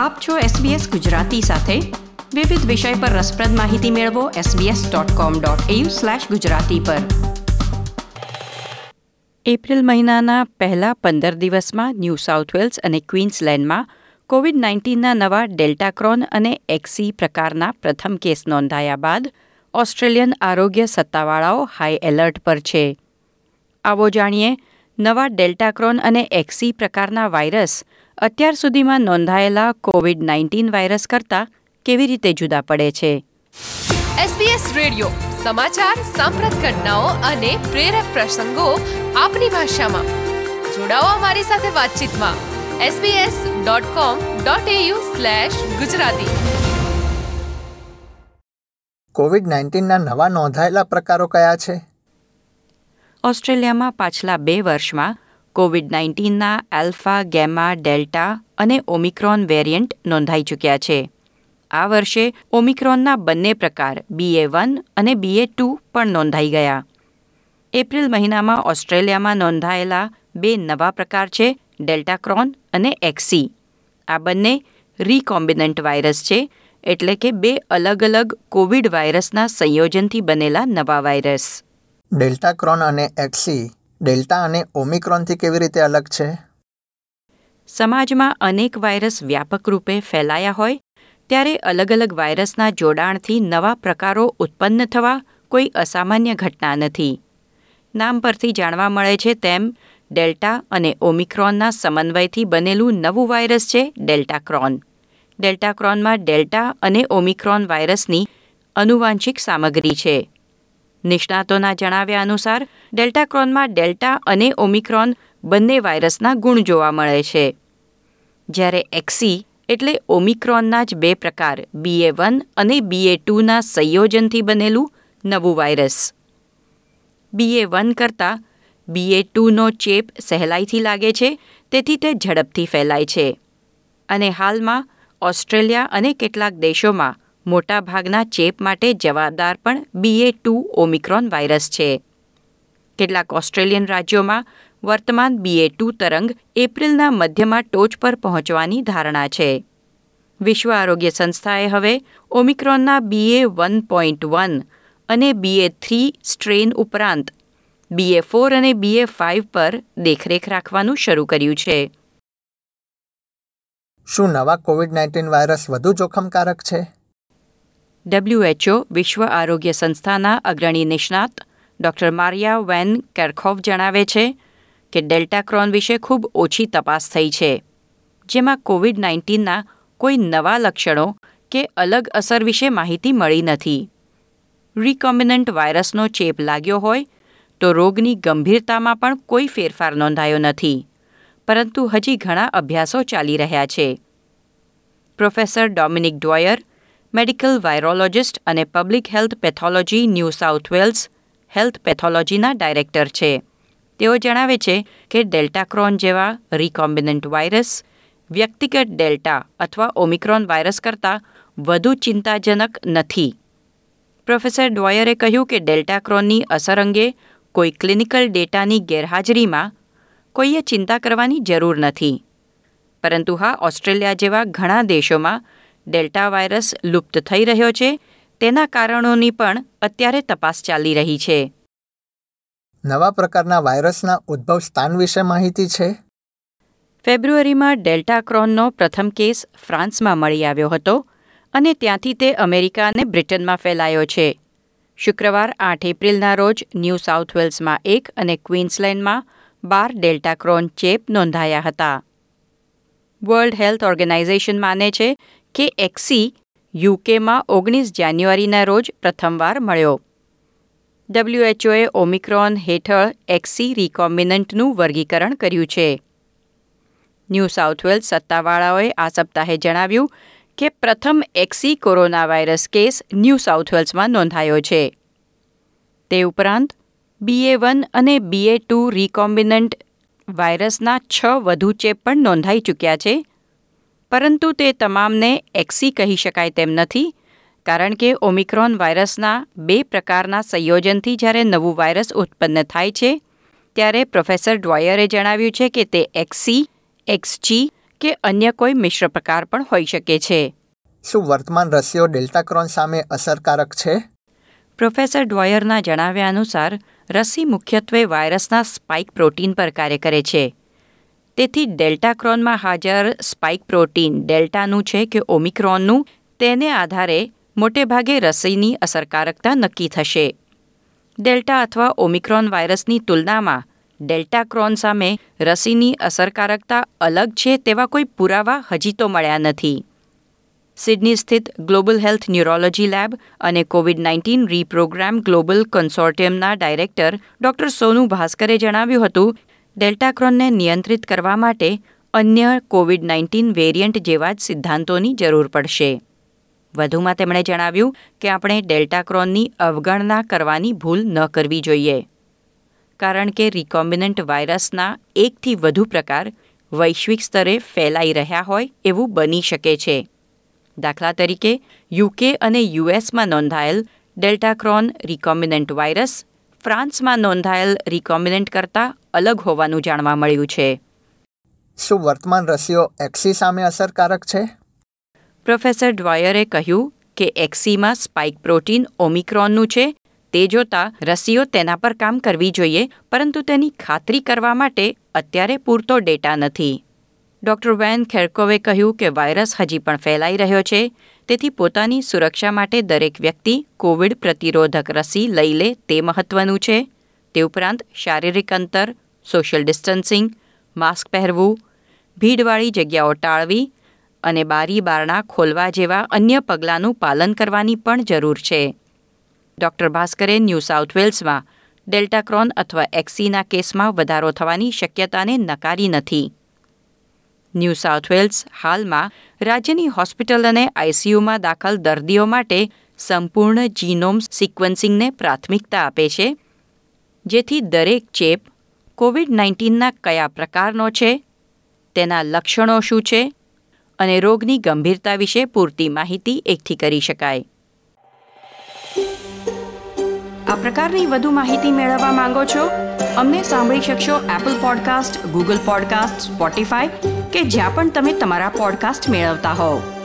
આપ છો SBS ગુજરાતી સાથે. વિવિધ વિષય પર રસપ્રદ માહિતી મેળવો sbs.com.au/gujarati પર. એપ્રિલ મહિનાના પહેલા પંદર દિવસમાં ન્યૂ સાઉથ વેલ્સ અને ક્વીન્સલેન્ડમાં કોવિડ નાઇન્ટીનના નવા ડેલ્ટાક્રોન અને એક્સી પ્રકારના પ્રથમ કેસ નોંધાયા બાદ ઓસ્ટ્રેલિયન આરોગ્ય સત્તાવાળાઓ હાઈ એલર્ટ પર છે. આવો જાણીએ, નવા ડેલ્ટાક્રોન અને એક્સી પ્રકારના વાયરસ અત્યાર સુધીમાં નોંધાયેલા કોવિડ નાઇન્ટીન વાયરસ કરતાં કેવી રીતે જુદા પડે છે? SBS રેડિયો સમાચાર સાંપ્રત ઘટનાઓ અને પ્રેરક પ્રસંગો આપની ભાષામાં. જોડાઓ અમારી સાથે વાતચીતમાં. sbs.com.au ગુજરાતી. કોવિડ નાઇન્ટીનના નવા નોંધાયેલા પ્રકારો કયા છે? ઓસ્ટ્રેલિયામાં પાછલા બે વર્ષમાં કોવિડ નાઇન્ટીનના આલ્ફા, ગેમા, ડેલ્ટા અને ઓમિક્રોન વેરિયન્ટ નોંધાઈ ચૂક્યા છે. આ વર્ષે ઓમિક્રોનના બંને પ્રકાર બીએ વન અને બીએ ટુ પણ નોંધાઈ ગયા. એપ્રિલ મહિનામાં ઓસ્ટ્રેલિયામાં નોંધાયેલા બે નવા પ્રકાર છે, ડેલ્ટાક્રોન અને એક્સી. આ બંને રીકોમ્બિનન્ટ વાયરસ છે, એટલે કે બે અલગ અલગ કોવિડ વાયરસના સંયોજનથી બનેલા નવા વાયરસ. ડેલ્ટા ક્રોન અને એક્સી ડેલ્ટા અને ઓમિક્રોનથી કેવી રીતે અલગ છે? સમાજમાં અનેક વાયરસ વ્યાપક રૂપે ફેલાયા હોય, ત્યારે અલગ અલગ વાયરસના જોડાણથી નવા પ્રકારો ઉત્પન્ન થવા કોઈ અસામાન્ય ઘટના નથી. નામ પરથી જાણવા મળે છે તેમ, ડેલ્ટા અને ઓમિક્રોનના સમન્વયથી બનેલું નવું વાયરસ છે ડેલ્ટાક્રોન. ડેલ્ટાક્રોનમાં ડેલ્ટા અને ઓમિક્રોન વાયરસની અનુવાંશિક સામગ્રી છે. નિષ્ણાતોના જણાવ્યા અનુસાર ડેલ્ટાક્રોનમાં ડેલ્ટા અને ઓમિક્રોન બંને વાયરસના ગુણ જોવા મળે છે. જ્યારે એક્સી એટલે ઓમિક્રોનના જ બે પ્રકાર બીએ વન અને બીએ ટુના સંયોજનથી બનેલું નવું વાયરસ. બીએ વન કરતાં બીએ ટુનો ચેપ સહેલાઈથી લાગે છે, તેથી તે ઝડપથી ફેલાય છે. અને હાલમાં ઓસ્ટ્રેલિયા અને કેટલાક દેશોમાં મોટાભાગના ચેપ માટે જવાબદાર પણ બીએ ટુ ઓમિક્રોન વાયરસ છે. કેટલાક ઓસ્ટ્રેલિયન રાજ્યોમાં વર્તમાન બીએ ટુ તરંગ એપ્રિલના મધ્યમાં ટોચ પર પહોંચવાની ધારણા છે. વિશ્વ આરોગ્ય સંસ્થાએ હવે ઓમિક્રોનના બીએ વન પોઈન્ટ વન અને બીએ થ્રી સ્ટ્રેન ઉપરાંત બીએ ફોર અને બીએ ફાઇવ પર દેખરેખ રાખવાનું શરૂ કર્યું છે. શું નવા કોવિડ નાઇન્ટીન વાયરસ વધુ જોખમકારક છે? ડબ્લ્યુએચઓ વિશ્વ આરોગ્ય સંસ્થાના અગ્રણી નિષ્ણાત ડૉક્ટર મારિયા વેન કેરખોવ જણાવે છે કે ડેલ્ટાક્રોન વિશે ખૂબ ઓછી તપાસ થઈ છે, જેમાં કોવિડ નાઇન્ટીનના કોઈ નવા લક્ષણો કે અલગ અસર વિશે માહિતી મળી નથી. રિકોમ્બિનન્ટ વાયરસનો ચેપ લાગ્યો હોય તો રોગની ગંભીરતામાં પણ કોઈ ફેરફાર નોંધાયો નથી, પરંતુ હજી ઘણા અભ્યાસો ચાલી રહ્યા છે. Professor Dominic Dwyer medical virologist અને public health pathology, New South Wales health પેથોલોજીના director છે. તેઓ જણાવે છે કે ડેલ્ટાક્રોન જેવા રિકોમ્બિનન્ટ વાયરસ વ્યક્તિગત ડેલ્ટા અથવા ઓમિક્રોન વાયરસ કરતાં વધુ ચિંતાજનક નથી. પ્રોફેસર ડ્વોયરે કહ્યું કે ડેલ્ટાક્રોનની અસર અંગે કોઈ ક્લિનિકલ ડેટાની ગેરહાજરીમાં કોઈએ ચિંતા કરવાની જરૂર નથી. પરંતુ હા, ઓસ્ટ્રેલિયા જેવા ઘણા દેશોમાં ડેલ્ટા વાયરસ લુપ્ત થઈ રહ્યો છે તેના કારણોની પણ અત્યારે તપાસ ચાલી રહી છે. નવા પ્રકારના વાયરસના ઉદ્ભવ સ્થાન વિશે માહિતી છે? ફેબ્રુઆરીમાં ડેલ્ટા ક્રોનનો પ્રથમ કેસ ફ્રાન્સમાં મળી આવ્યો હતો અને ત્યાંથી તે અમેરિકા અને બ્રિટનમાં ફેલાયો છે. શુક્રવાર આઠ એપ્રિલના રોજ ન્યૂ સાઉથ વેલ્સમાં એક અને ક્વીન્સલેન્ડમાં બાર ડેલ્ટા ક્રોન ચેપ નોંધાયા હતા. વર્લ્ડ હેલ્થ ઓર્ગેનાઇઝેશન માને છે કે એક્સી યુકેમાં ઓગણીસ જાન્યુઆરીના રોજ પ્રથમવાર મળ્યો. ડબ્લ્યુએચઓએ ઓમિક્રોન હેઠળ એક્સી રિકોમ્બિનન્ટનું વર્ગીકરણ કર્યું છે. ન્યૂ સાઉથ વેલ્સ સત્તાવાળાઓએ આ સપ્તાહે જણાવ્યું કે પ્રથમ XE corona virus case New South વેલ્સમાં નોંધાયો છે. તે ઉપરાંત બીએ વન અને બીએ ટુ રિકોમ્બિનન્ટ વાયરસના છ વધુ ચેપ પણ નોંધાઈ ચૂક્યા છે પરંતુ તે તમામને એક્સી કહી શકાય તેમ નથી કારણ કે ઓમિક્રોન વાયરસના બે પ્રકારના સંયોજનથી જ્યારે નવું વાયરસ ઉત્પન્ન થાય છે ત્યારે પ્રોફેસર ડ્વાયરે જણાવ્યું છે કે તે એક્સી એક્સજી કે અન્ય કોઈ મિશ્ર પ્રકાર પણ હોઈ શકે છે. શું વર્તમાન રસીઓ ડેલ્ટાક્રોન સામે અસરકારક છે? પ્રોફેસર ડ્વોયરના જણાવ્યા અનુસાર રસી મુખ્યત્વે વાયરસના સ્પાઇક પ્રોટીન પર કાર્ય કરે છે. તેથી ડેલ્ટા ક્રોનમાં હાજર સ્પાઇક પ્રોટીન ડેલ્ટાનું છે કે ઓમિક્રોનનું, તેને આધારે મોટેભાગે રસીની અસરકારકતા નક્કી થશે. ડેલ્ટા અથવા ઓમિક્રોન વાયરસની તુલનામાં ડેલ્ટા ક્રોન સામે રસીની અસરકારકતા અલગ છે તેવા કોઈ પુરાવા હજી તો મળ્યા નથી. સિડની સ્થિત ગ્લોબલ હેલ્થ ન્યુરોલોજી લેબ અને કોવિડ નાઇન્ટીન રીપ્રોગ્રામ ગ્લોબલ કન્સોર્ટિયમના ડાયરેક્ટર ડોક્ટર સોનુ ભાસ્કરે જણાવ્યું હતું ડેલ્ટા ક્રોનને નિયંત્રિત કરવા માટે અન્ય કોવિડ નાઇન્ટીન વેરિયન્ટ જેવા જ સિદ્ધાંતોની જરૂર પડશે. વધુમાં તેમણે જણાવ્યું કે આપણે ડેલ્ટા ક્રોનની અવગણના કરવાની ભૂલ ન કરવી જોઈએ. કારણ કે રિકોમ્બિનન્ટ વાયરસના એકથી વધુ પ્રકાર વૈશ્વિક સ્તરે ફેલાઈ રહ્યા હોય એવું બની શકે છે. દાખલા તરીકે, યુકે અને યુએસમાં નોંધાયેલ ડેલ્ટા ક્રોન રિકોમ્બિનન્ટ વાયરસ ફ્રાન્સમાં નોંધાયેલ રિકોમ્બિનન્ટ કરતાં અલગ હોવાનું જાણવા મળ્યું છે. શું વર્તમાન રસીઓ એક્સી સામે અસરકારક છે? પ્રોફેસર ડ્વાયરે કહ્યું કે એક્સીમાં સ્પાઇક પ્રોટીન ઓમિક્રોનનું છે. તે જોતા રસીઓ તેના પર કામ કરવી જોઈએ પરંતુ તેની ખાતરી કરવા માટે અત્યારે પૂરતો ડેટા નથી. ડોક્ટર વેન ખેરકોવે કહ્યું કે વાયરસ હજી પણ ફેલાઈ રહ્યો છે. તેથી પોતાની સુરક્ષા માટે દરેક વ્યક્તિ કોવિડ પ્રતિરોધક રસી લઈ લે તે મહત્વનું છે. તે ઉપરાંત શારીરિક અંતર સોશિયલ ડિસ્ટન્સિંગ માસ્ક પહેરવું, ભીડવાળી જગ્યાઓ ટાળવી અને બારી બારણા ખોલવા જેવા અન્ય પગલાંનું પાલન કરવાની પણ જરૂર છે. ડોક્ટર ભાસ્કરે ન્યૂ સાઉથ વેલ્સમાં ડેલ્ટા ક્રોન અથવા એક્સીના કેસમાં વધારો થવાની શક્યતાને નકારી નથી. ન્યૂ સાઉથ વેલ્સ હાલમાં રાજ્યની હોસ્પિટલ અને આઈસીયુમાં દાખલ દર્દીઓ માટે સંપૂર્ણ જીનોમ સિક્વન્સિંગને પ્રાથમિકતા આપે છે. જેથી દરેક ચેપ કોવિડ નાઇન્ટીનના કયા પ્રકારનો છે, તેના લક્ષણો શું છે અને રોગની ગંભીરતા વિશે પૂરતી માહિતી એકઠી કરી શકાય. આ પ્રકારની વધુ માહિતી મેળવવા માંગો છો? અમને સાંભળી શકશો Apple podcast Google podcast Spotify કે જ્યાં પણ તમે તમારા પોડકાસ્ટ મેળવતા હોવ.